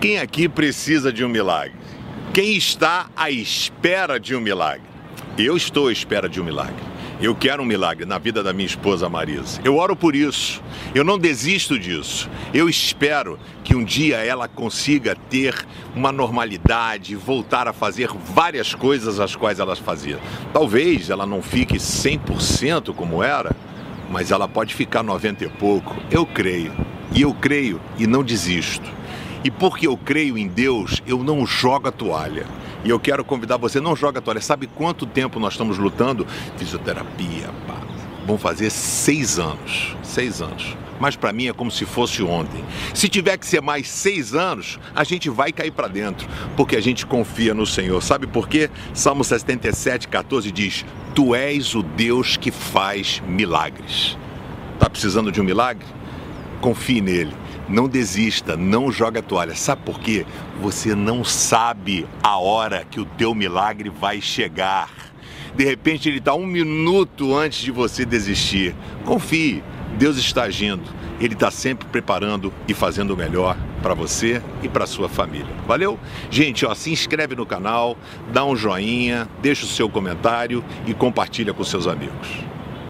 Quem aqui precisa de um milagre? Quem está à espera de um milagre? Eu estou à espera de um milagre. Eu quero um milagre na vida da minha esposa Marisa. Eu oro por isso. Eu não desisto disso. Eu espero que um dia ela consiga ter uma normalidade, voltar a fazer várias coisas as quais ela fazia. Talvez ela não fique 100% como era, mas ela pode ficar 90 e pouco. Eu creio. E eu creio e não desisto. E porque eu creio em Deus, eu não jogo a toalha. E eu quero convidar você, não joga a toalha. Sabe quanto tempo nós estamos lutando? Fisioterapia, pá. Vão fazer seis anos. Seis anos. Mas para mim é como se fosse ontem. Se tiver que ser mais seis anos, a gente vai cair para dentro, porque a gente confia no Senhor. Sabe por quê? Salmo 77, 14 diz: Tu és o Deus que faz milagres. Tá precisando de um milagre? Confie nele. Não desista, não joga a toalha. Sabe por quê? Você não sabe a hora que o teu milagre vai chegar. De repente ele está um minuto antes de você desistir. Confie, Deus está agindo. Ele está sempre preparando e fazendo o melhor para você e para sua família. Valeu? Gente, ó, se inscreve no canal, dá um joinha, deixa o seu comentário e compartilha com seus amigos.